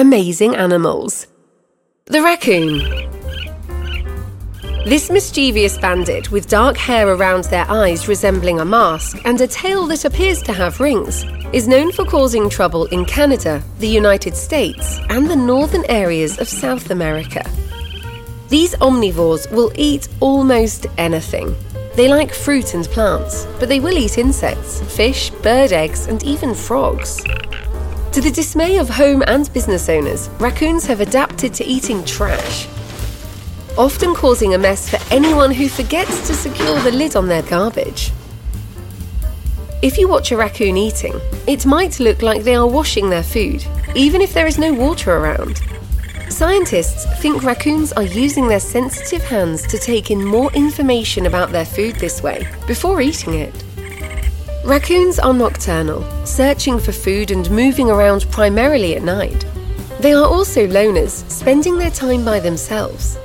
Amazing animals. The raccoon. This mischievous bandit, with dark hair around their eyes resembling a mask and a tail that appears to have rings, is known for causing trouble in Canada, the United States, and the northern areas of South America. These omnivores will eat almost anything. They like fruit and plants, but they will eat insects, fish, bird eggs, and even frogs. To the dismay of home and business owners, raccoons have adapted to eating trash, often causing a mess for anyone who forgets to secure the lid on their garbage. If you watch a raccoon eating, it might look like they are washing their food, even if there is no water around. Scientists think raccoons are using their sensitive hands to take in more information about their food this way before eating it. Raccoons are nocturnal, searching for food and moving around primarily at night. They are also loners, spending their time by themselves.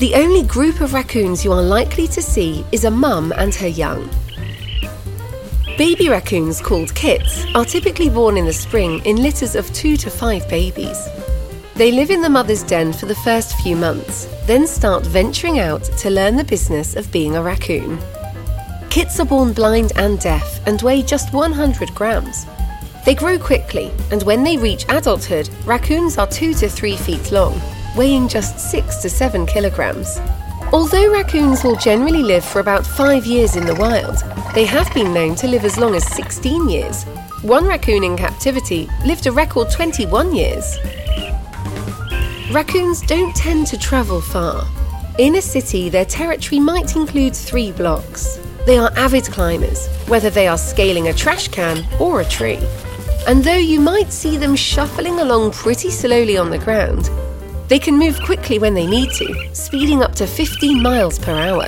The only group of raccoons you are likely to see is a mum and her young. Baby raccoons, called kits, are typically born in the spring in litters of two to five babies. They live in the mother's den for the first few months, then start venturing out to learn the business of being a raccoon. Kits are born blind and deaf and weigh just 100 grams. They grow quickly, and when they reach adulthood, raccoons are 2 to 3 feet long, weighing just 6 to 7 kilograms. Although raccoons will generally live for about 5 years in the wild, they have been known to live as long as 16 years. One raccoon in captivity lived a record 21 years. Raccoons don't tend to travel far. In a city, their territory might include three blocks. They are avid climbers, whether they are scaling a trash can or a tree. And though you might see them shuffling along pretty slowly on the ground, they can move quickly when they need to, speeding up to 15 miles per hour.